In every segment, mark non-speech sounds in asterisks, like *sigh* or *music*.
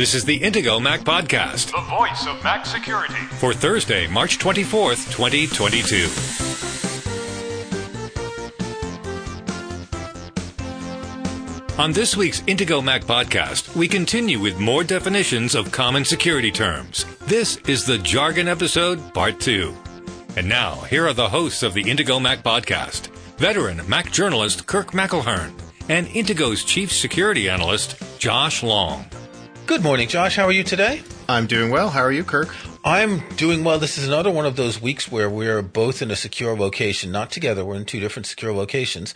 This is the Intego Mac Podcast the voice of Mac Security. for Thursday, March 24th, 2022. On this week's Intego Mac Podcast, we continue with more definitions of common security terms. This is the Jargon Episode, Part 2. And now, here are the hosts of the Intego Mac Podcast veteran Mac journalist Kirk McElhearn and Intego's chief security analyst Josh Long. Good morning, Josh. How are you today? I'm doing well. How are you, Kirk? I'm doing well. This is another one of those weeks where we're both in a secure location, not together. We're in two different secure locations.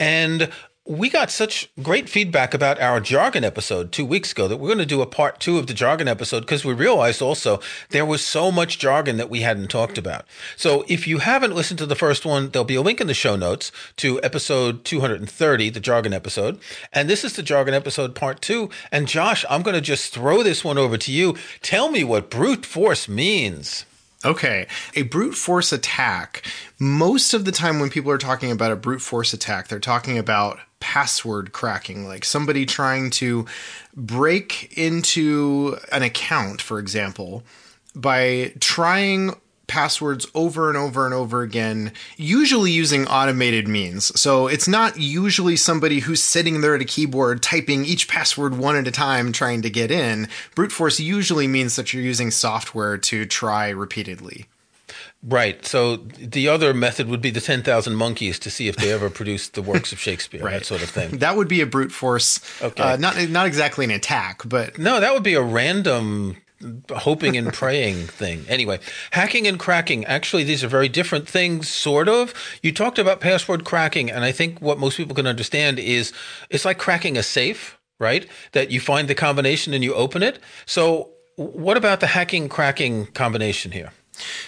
And we got such great feedback about our jargon episode two weeks ago that we're going to do a part two of the jargon episode because we realized also there was so much jargon that we hadn't talked about. So if you haven't listened to the first one, there'll be a link in the show notes to episode 230, the jargon episode. And this is the jargon episode part two. And Josh, I'm going to just throw this one over to you. Tell me what brute force means. Okay. A brute force attack. Most of the time, when people are talking about a brute force attack, they're talking about password cracking, like somebody trying to break into an account, for example, by trying passwords over and over and over again, usually using automated means. So it's not usually somebody who's sitting there at a keyboard typing each password one at a time trying to get in. Brute force usually means that you're using software to try repeatedly. Right. So the other method would be the 10,000 monkeys to see if they ever produced the works of Shakespeare, right. that sort of thing. *laughs* That would be a brute force. Okay. Uh, not not exactly an attack, but No, that would be a random hoping and praying thing. Anyway, hacking and cracking, actually, these are very different things, sort of. You talked about password cracking, and I think what most people can understand is it's like cracking a safe, right? That you find the combination and you open it. So, what about the hacking cracking combination here?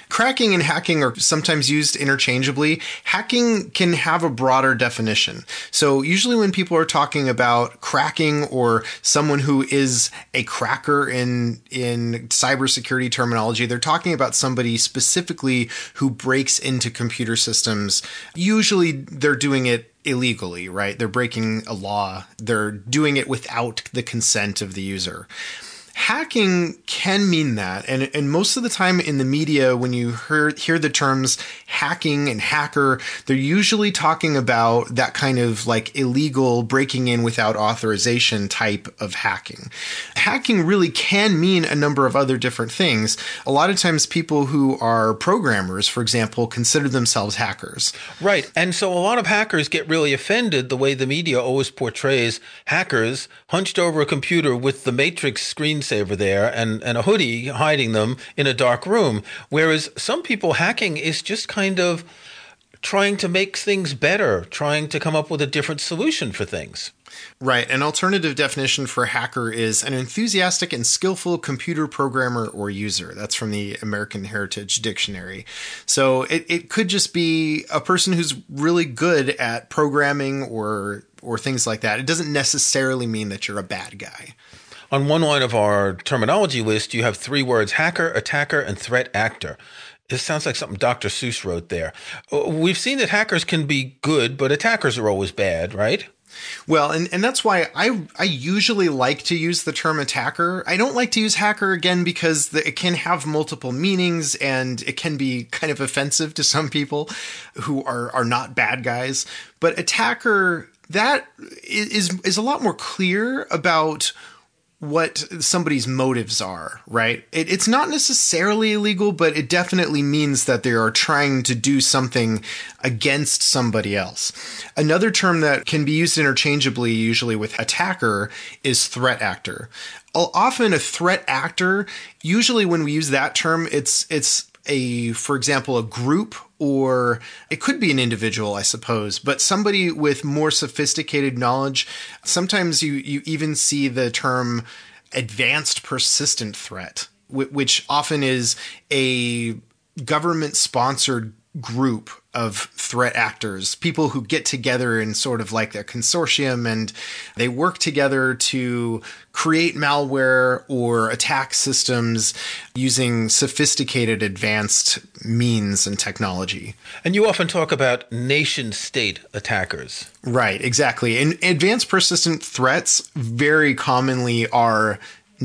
Cracking and hacking are sometimes used interchangeably. Hacking can have a broader definition. So usually when people are talking about cracking or someone who is a cracker in in cybersecurity terminology, they're talking about somebody specifically who breaks into computer systems. Usually they're doing it illegally, right? They're breaking a law. They're doing it without the consent of the user hacking can mean that and, and most of the time in the media when you hear, hear the terms hacking and hacker they're usually talking about that kind of like illegal breaking in without authorization type of hacking hacking really can mean a number of other different things a lot of times people who are programmers for example consider themselves hackers Right. And so a lot of hackers get really offended the way the media always portrays hackers hunched over a computer with the Matrix screensaver there and, and a hoodie hiding them in a dark room. Whereas some people hacking is just kind of trying to make things better, trying to come up with a different solution for things. Right. An alternative definition for hacker is an enthusiastic and skillful computer programmer or user. That's from the American Heritage Dictionary. So it, it could just be a person who's really good at programming or or things like that. It doesn't necessarily mean that you're a bad guy. On one line of our terminology list, you have three words hacker, attacker, and threat actor. This sounds like something Dr. Seuss wrote there. Uh, We've seen that hackers can be good, but attackers are always bad, right? Well, and, and that's why I I usually like to use the term attacker. I don't like to use hacker again because the, it can have multiple meanings and it can be kind of offensive to some people who are are not bad guys. But attacker that is is a lot more clear about what somebody's motives are, right? It, it's not necessarily illegal, but it definitely means that they are trying to do something against somebody else. Another term that can be used interchangeably, usually with attacker, is threat actor. Often a threat actor, usually when we use that term, it's it's a, for example, a group or it could be an individual, I suppose, but somebody with more sophisticated knowledge. Sometimes you, you even see the term advanced persistent threat, which often is a government sponsored group of threat actors, people who get together in sort of like a consortium and they work together to create malware or attack systems using sophisticated advanced means and technology. And you often talk about nation state attackers. Right, exactly. And advanced persistent threats very commonly are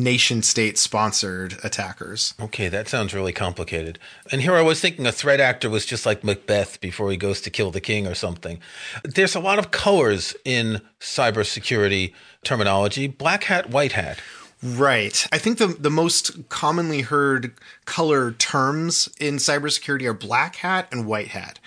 nation state sponsored attackers. Okay, that sounds really complicated. And here I was thinking a threat actor was just like Macbeth before he goes to kill the king or something. There's a lot of colors in cybersecurity terminology black hat, white hat. Right. I think the the most commonly heard color terms in cybersecurity are black hat and white hat.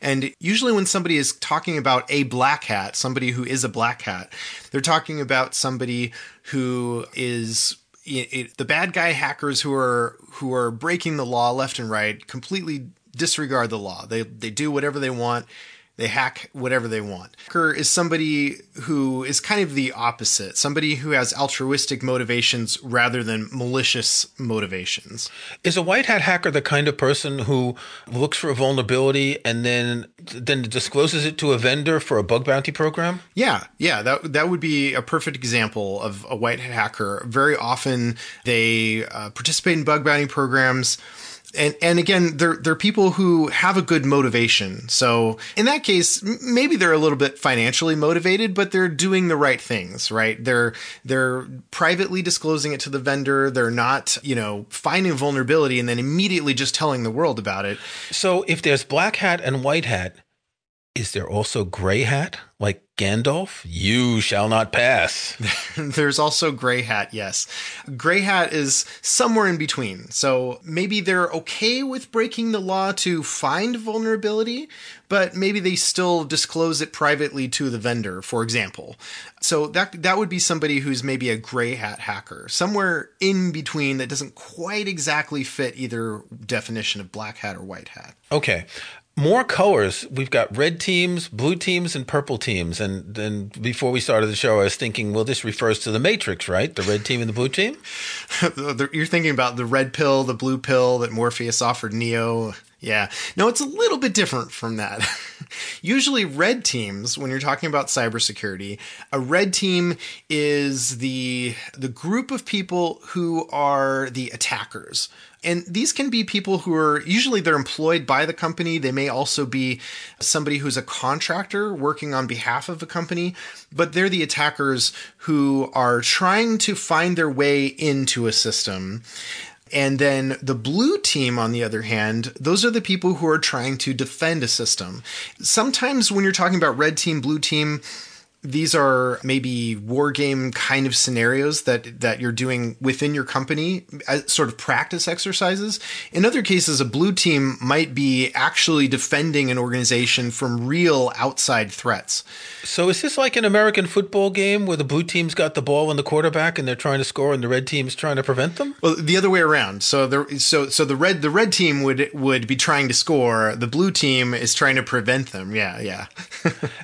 And usually when somebody is talking about a black hat, somebody who is a black hat, they're talking about somebody who is it, the bad guy hackers who are who are breaking the law left and right, completely disregard the law. They they do whatever they want they hack whatever they want. Hacker is somebody who is kind of the opposite, somebody who has altruistic motivations rather than malicious motivations. Is a white hat hacker the kind of person who looks for a vulnerability and then then discloses it to a vendor for a bug bounty program? Yeah, yeah, that that would be a perfect example of a white hat hacker. Very often they uh, participate in bug bounty programs and and again they're they're people who have a good motivation. So in that case maybe they're a little bit financially motivated but they're doing the right things right? They're they're privately disclosing it to the vendor. They're not you know finding vulnerability and then immediately just telling the world about it. So if there's black hat and white hat is there also gray hat? Like Gandalf? You shall not pass. *laughs* There's also gray hat, yes. Gray hat is somewhere in between. So maybe they're okay with breaking the law to find vulnerability, but maybe they still disclose it privately to the vendor, for example. So that that would be somebody who's maybe a gray hat hacker, somewhere in between that doesn't quite exactly fit either definition of black hat or white hat. Okay more colors. We've got red teams, blue teams, and purple teams. And then before we started the show, I was thinking, well, this refers to the Matrix, right? The red team and the blue team. *laughs* You're thinking about the red pill, the blue pill that Morpheus offered Neo. Yeah. No, it's a little bit different from that. *laughs* Usually, red teams, when you're talking about cybersecurity, a red team is the the group of people who are the attackers. And these can be people who are usually they're employed by the company. They may also be somebody who's a contractor working on behalf of a company, but they're the attackers who are trying to find their way into a system. And then the blue team, on the other hand, those are the people who are trying to defend a system. Sometimes when you're talking about red team, blue team, these are maybe war game kind of scenarios that that you're doing within your company as sort of practice exercises. In other cases a blue team might be actually defending an organization from real outside threats. So is this like an american football game where the blue team's got the ball and the quarterback and they're trying to score and the red team's trying to prevent them? Well the other way around. So the so so the red the red team would would be trying to score. The blue team is trying to prevent them. Yeah yeah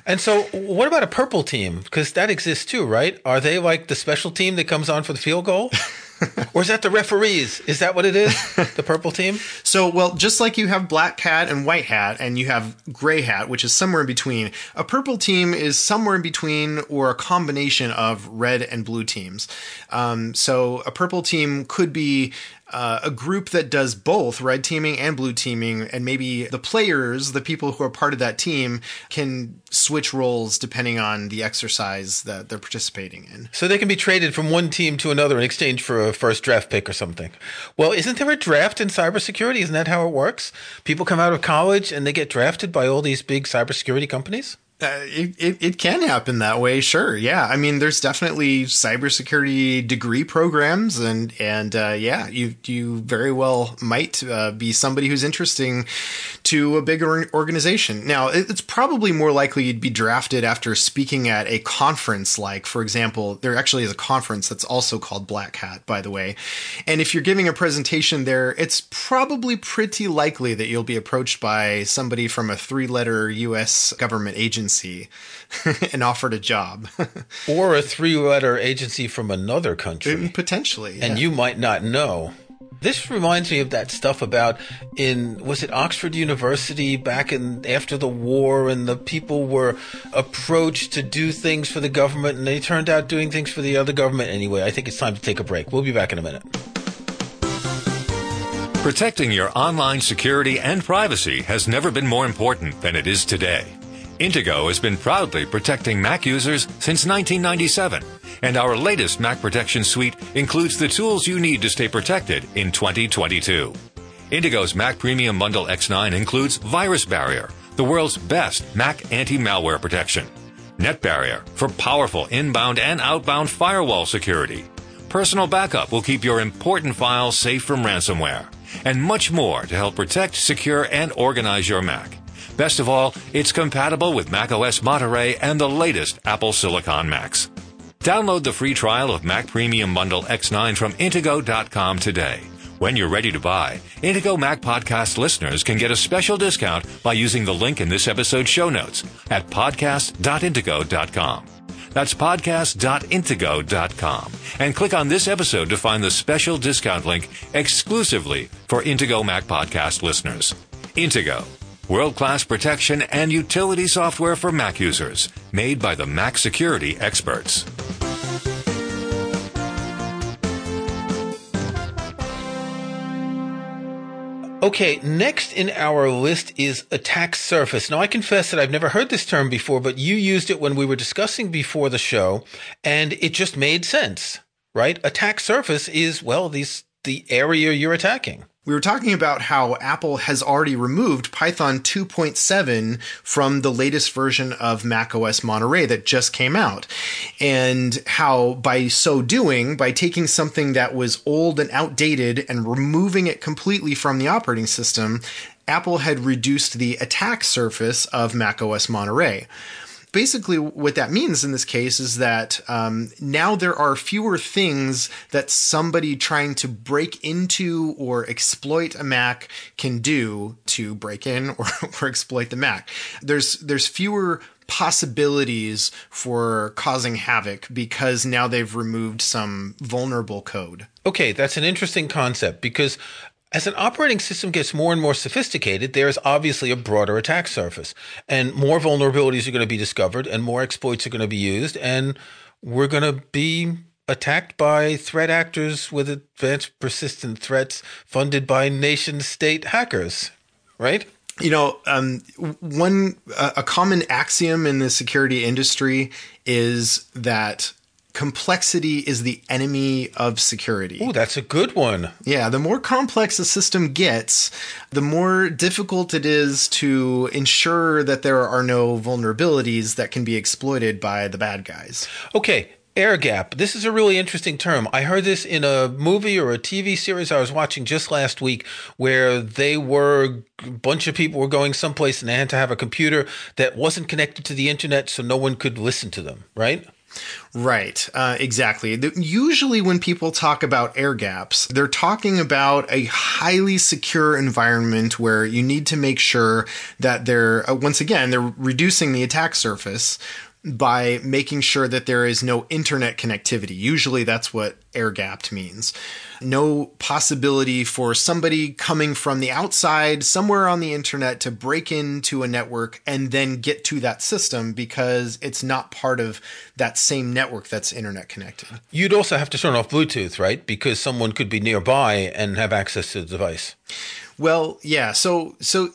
and so what about a purple team? Because that exists too, right? Are they like the special team that comes on for the field goal? *laughs* or is that the referees? Is that what it is? The purple team? So, well, just like you have black hat and white hat, and you have gray hat, which is somewhere in between, a purple team is somewhere in between or a combination of red and blue teams. Um, so, a purple team could be uh, a group that does both red teaming and blue teaming, and maybe the players, the people who are part of that team, can switch roles depending on the exercise that they're participating in. So they can be traded from one team to another in exchange for a first draft pick or something. Well, isn't there a draft in cybersecurity? Isn't that how it works? People come out of college and they get drafted by all these big cybersecurity companies? Uh, it, it, it can happen that way, sure. Yeah, I mean, there's definitely cybersecurity degree programs, and and uh, yeah, you you very well might uh, be somebody who's interesting to a bigger organization. Now, it's probably more likely you'd be drafted after speaking at a conference, like for example, there actually is a conference that's also called Black Hat, by the way, and if you're giving a presentation there, it's probably pretty likely that you'll be approached by somebody from a three-letter U.S. government agency agency *laughs* and offered a job. *laughs* or a three letter agency from another country. Mm, potentially. Yeah. And you might not know. This reminds me of that stuff about in was it Oxford University back in after the war and the people were approached to do things for the government and they turned out doing things for the other government anyway. I think it's time to take a break. We'll be back in a minute. Protecting your online security and privacy has never been more important than it is today. Intego has been proudly protecting Mac users since 1997, and our latest Mac Protection Suite includes the tools you need to stay protected in 2022. Intego's Mac Premium Bundle X9 includes VirusBarrier, the world's best Mac anti-malware protection. NetBarrier for powerful inbound and outbound firewall security. Personal Backup will keep your important files safe from ransomware. And much more to help protect, secure, and organize your Mac. Best of all, it's compatible with macOS Monterey and the latest Apple Silicon Macs. Download the free trial of Mac Premium Bundle X9 from Intego.com today. When you're ready to buy, Intego Mac Podcast listeners can get a special discount by using the link in this episode's show notes at podcast.intego.com. That's podcast.intego.com. And click on this episode to find the special discount link exclusively for Intego Mac Podcast listeners. Intego World class protection and utility software for Mac users, made by the Mac security experts. Okay, next in our list is attack surface. Now, I confess that I've never heard this term before, but you used it when we were discussing before the show, and it just made sense, right? Attack surface is, well, these, the area you're attacking we were talking about how Apple has already removed Python 2.7 from the latest version of macOS Monterey that just came out. And how by so doing, by taking something that was old and outdated and removing it completely from the operating system, Apple had reduced the attack surface of macOS Monterey basically what that means in this case is that um, now there are fewer things that somebody trying to break into or exploit a Mac can do to break in *laughs* or, or exploit the Mac. There's there's fewer possibilities for causing havoc because now they've removed some vulnerable code. Okay, that's an interesting concept because as an operating system gets more and more sophisticated, there is obviously a broader attack surface, and more vulnerabilities are going to be discovered, and more exploits are going to be used, and we're going to be attacked by threat actors with advanced persistent threats funded by nation state hackers, right? You know, um, one a common axiom in the security industry is that complexity is the enemy of security. Oh, that's a good one. Yeah, the more complex a system gets, the more difficult it is to ensure that there are no vulnerabilities that can be exploited by the bad guys. Okay, air gap. This is a really interesting term. I heard this in a movie or a TV series I was watching just last week where they were a bunch of people were going someplace and they had to have a computer that wasn't connected to the internet so no one could listen to them, right? Right, uh, exactly. Usually, when people talk about air gaps, they're talking about a highly secure environment where you need to make sure that they're, uh, once again, they're reducing the attack surface by making sure that there is no internet connectivity. Usually, that's what air gapped means no possibility for somebody coming from the outside somewhere on the internet to break into a network and then get to that system because it's not part of that same network that's internet connected. You'd also have to turn off Bluetooth, right? Because someone could be nearby and have access to the device. Well, yeah. So so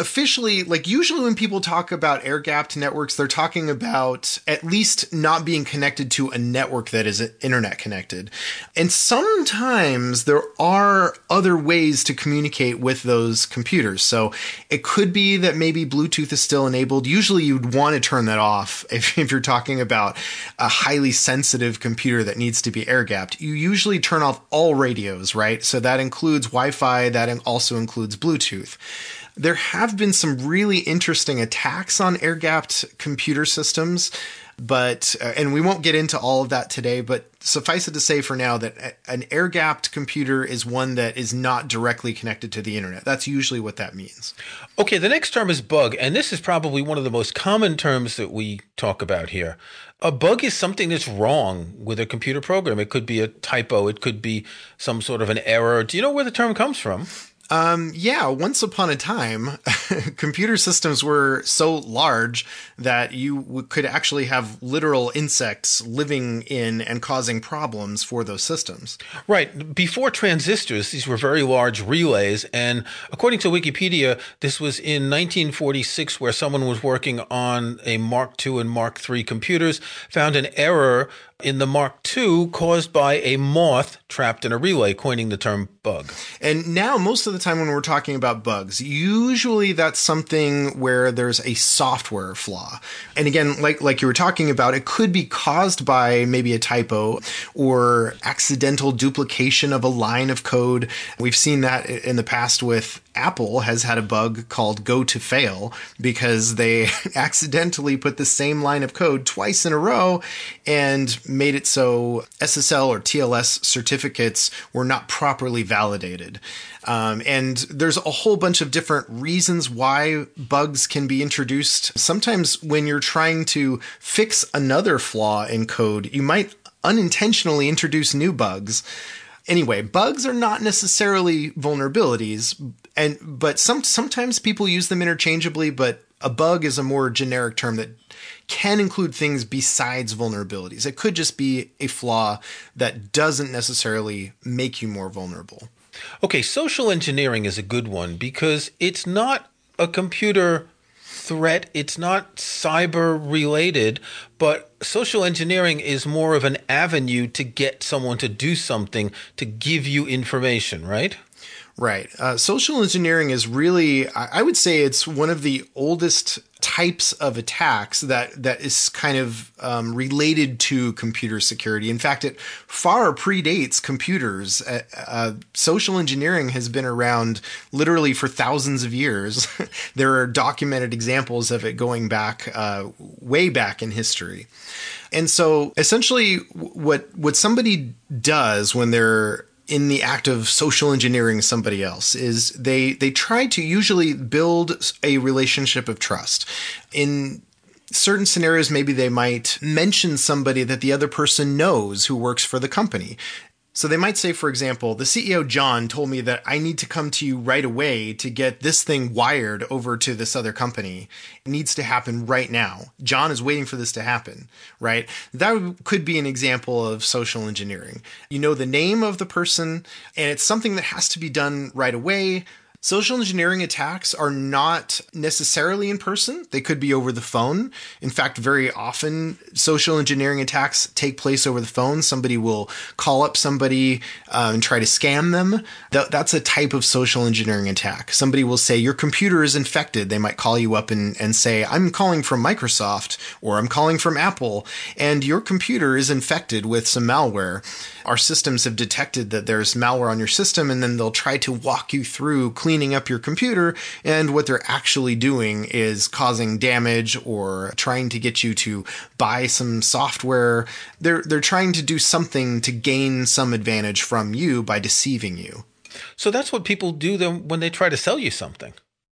officially, like usually when people talk about air gapped networks, they're talking about at least not being connected to a network that is internet connected. And sometimes there are other ways to communicate with those computers. So it could be that maybe Bluetooth is still enabled. Usually you'd want to turn that off *laughs* if, if you're talking about a highly sensitive computer that needs to be air gapped. You usually turn off all radios, right? So that includes Wi Fi, that also includes Bluetooth there have been some really interesting attacks on air gapped computer systems but uh, and we won't get into all of that today but suffice it to say for now that an air gapped computer is one that is not directly connected to the internet. That's usually what that means. Okay the next term is bug and this is probably one of the most common terms that we talk about here. A bug is something that's wrong with a computer program. It could be a typo. It could be some sort of an error. Do you know where the term comes from Um, yeah, once upon a time, *laughs* computer systems were so large that you w- could actually have literal insects living in and causing problems for those systems. Right. Before transistors, these were very large relays. And according to Wikipedia, this was in 1946 where someone was working on a Mark II and Mark III computers, found an error in the Mark II caused by a moth trapped in a relay, coining the term bug. And now, most of the time when we're talking about bugs, usually that's something where there's a software flaw. And again, like like you were talking about, it could be caused by maybe a typo or accidental duplication of a line of code. We've seen that in the past with Apple has had a bug called go to fail because they *laughs* accidentally put the same line of code twice in a row and made it so SSL or TLS certificates were not properly validated. Um, and there's a whole bunch of different reasons why bugs can be introduced. Sometimes when you're trying to fix another flaw in code, you might unintentionally introduce new bugs. Anyway, bugs are not necessarily vulnerabilities, and but some sometimes people use them interchangeably. But a bug is a more generic term that can include things besides vulnerabilities. It could just be a flaw that doesn't necessarily make you more vulnerable. Okay, social engineering is a good one because it's not a computer threat, it's not cyber related, but social engineering is more of an avenue to get someone to do something to give you information, right? Right. Uh, social engineering is really, I would say, it's one of the oldest types of attacks that that is kind of um, related to computer security. In fact, it far predates computers. Uh, uh, social engineering has been around literally for thousands of years. *laughs* there are documented examples of it going back uh, way back in history. And so, essentially, what what somebody does when they're in the act of social engineering somebody else is they they try to usually build a relationship of trust. In certain scenarios maybe they might mention somebody that the other person knows who works for the company so they might say, for example, the CEO John told me that I need to come to you right away to get this thing wired over to this other company. It needs to happen right now. John is waiting for this to happen, right? That could be an example of social engineering. You know the name of the person, and it's something that has to be done right away. Social engineering attacks are not necessarily in person. They could be over the phone. In fact, very often social engineering attacks take place over the phone. Somebody will call up somebody um, and try to scam them. that's a type of social engineering attack. Somebody will say, Your computer is infected. They might call you up and, and say, I'm calling from Microsoft or I'm calling from Apple, and your computer is infected with some malware. Our systems have detected that there's malware on your system, and then they'll try to walk you through cleaning up your computer. And what they're actually doing is causing damage or trying to get you to buy some software. They're, they're trying to do something to gain some advantage from you by deceiving you. So that's what people do then when they try to sell you something.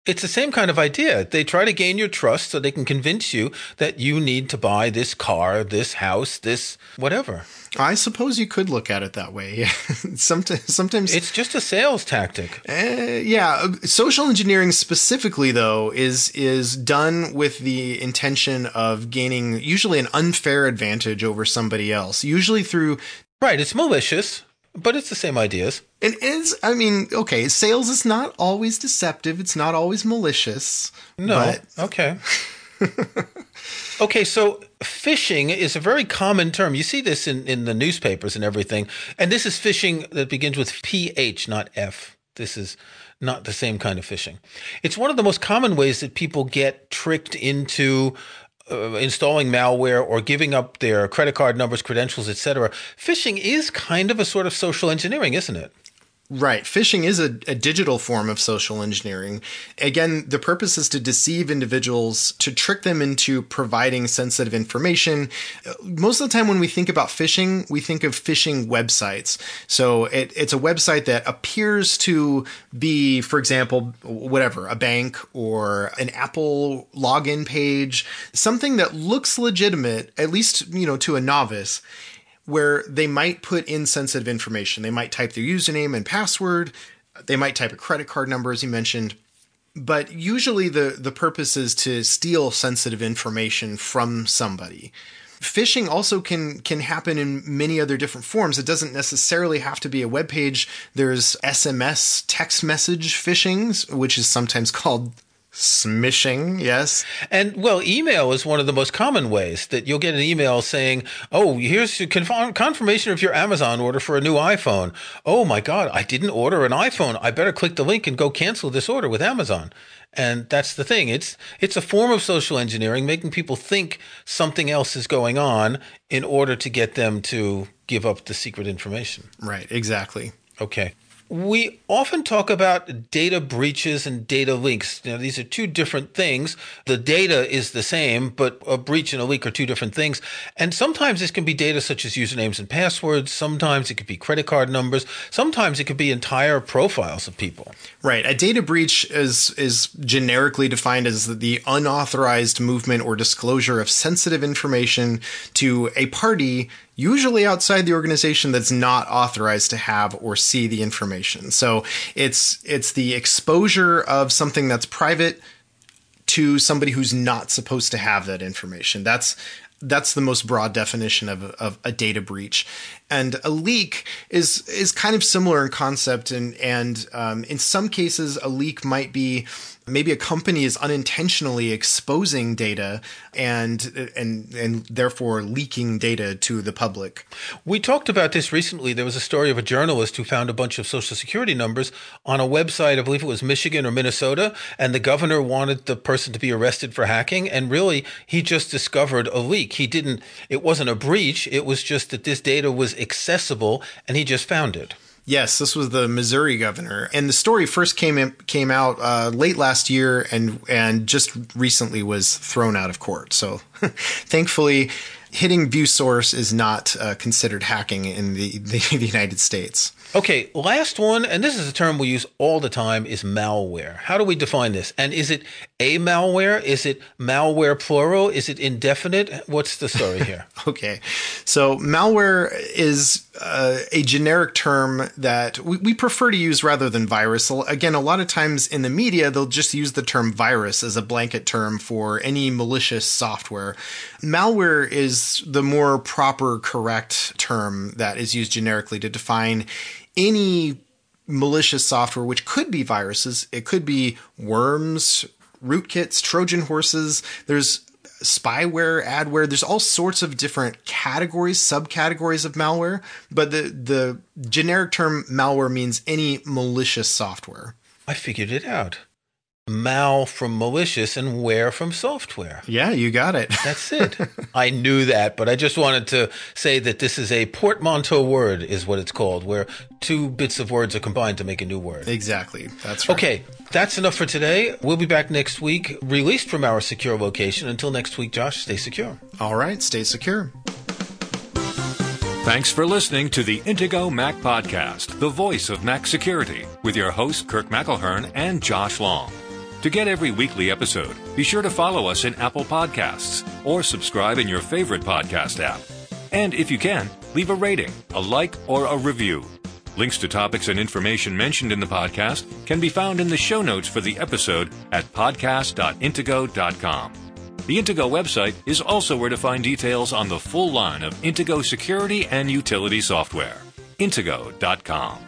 It's the same kind of idea. They try to gain your trust so they can convince you that you need to buy this car, this house, this whatever. I suppose you could look at it that way. *laughs* sometimes, sometimes it's just a sales tactic. Uh, yeah, social engineering specifically, though, is is done with the intention of gaining usually an unfair advantage over somebody else. Usually through right. It's malicious, but it's the same ideas. It is. I mean, okay, sales is not always deceptive. It's not always malicious. No. But... Okay. *laughs* okay, so phishing is a very common term. You see this in, in the newspapers and everything. And this is phishing that begins with PH, not F. This is not the same kind of phishing. It's one of the most common ways that people get tricked into uh, installing malware or giving up their credit card numbers, credentials, etc. Phishing is kind of a sort of social engineering, isn't it? Right. Phishing is a, a, digital form of social engineering. Again, the purpose is to deceive individuals, to trick them into providing sensitive information. Uh, most of the time, when we think about phishing, we think of phishing websites. So it, it's a website that appears to be, for example, whatever, a bank or an Apple login page, something that looks legitimate, at least, you know, to a novice where they might put in sensitive information. They might type their username and password. They might type a credit card number, as you mentioned. But usually the, the purpose is to steal sensitive information from somebody. Phishing also can can happen in many other different forms. It doesn't necessarily have to be a web page. There's SMS text message phishing, which is sometimes *laughs* called smishing yes. And well email is one of the most common ways that you'll get an email saying oh here's your confirmation of your amazon order for a new iphone. Oh my god i didn't order an iphone. I better click the link and go cancel this order with amazon. And that's the thing. It's it's a form of social engineering making people think something else is going on in order to get them to give up the secret information. Right exactly. Okay we often talk about data breaches and data leaks. Now, these are two different things. The data is the same, but a breach and a leak are two different things. And sometimes this can be data such as usernames and passwords. Sometimes it could be credit card numbers. Sometimes it could be entire profiles of people. Right. A data breach is is generically defined as the unauthorized movement or disclosure of sensitive information to a party usually outside the organization that's not authorized to have or see the information. So it's it's the exposure of something that's private to somebody who's not supposed to have that information. That's that's the most broad definition of, of a data breach. And a leak is is kind of similar in concept, and and um, in some cases, a leak might be maybe a company is unintentionally exposing data and and and therefore leaking data to the public. We talked about this recently. There was a story of a journalist who found a bunch of social security numbers on a website, I believe it was Michigan or Minnesota, and the governor wanted the person to be arrested for hacking and really he just discovered a leak. He didn't it wasn't a breach, it was just that this data was accessible and he just found it. Yes, this was the Missouri governor, and the story first came in, came out uh, late last year, and and just recently was thrown out of court. So, *laughs* thankfully, hitting view source is not uh, considered hacking in the, the, *laughs* the United States. Okay, last one, and this is a term we use all the time, is malware. How do we define this? And is it a malware? Is it malware plural? Is it indefinite? What's the story here? *laughs* okay, so malware is uh, a generic term that we, we prefer to use rather than virus. Again, a lot of times in the media, they'll just use the term virus as a blanket term for any malicious software. Malware is the more proper, correct term that is used generically to define any malicious software, which could be viruses, it could be worms, rootkits, Trojan horses. There's spyware, adware. There's all sorts of different categories, subcategories of malware. But the the generic term malware means any malicious software. I figured it out mal from malicious and where from software. Yeah, you got it. *laughs* That's it. I knew that, but I just wanted to say that this is a portmanteau word, is what it's called, where two bits of words are combined to make a new word. Exactly. That's right. Okay, that's enough for today. We'll be back next week, released from our secure location. Until next week, Josh, stay secure. All right, stay secure. Thanks for listening to the Intego Mac Podcast, the voice of Mac security, with your hosts Kirk McElhearn and Josh Long. To get every weekly episode, be sure to follow us in Apple Podcasts or subscribe in your favorite podcast app. And if you can, leave a rating, a like, or a review. Links to topics and information mentioned in the podcast can be found in the show notes for the episode at podcast.intego.com. The Intego website is also where to find details on the full line of Intego security and utility software. Intego.com.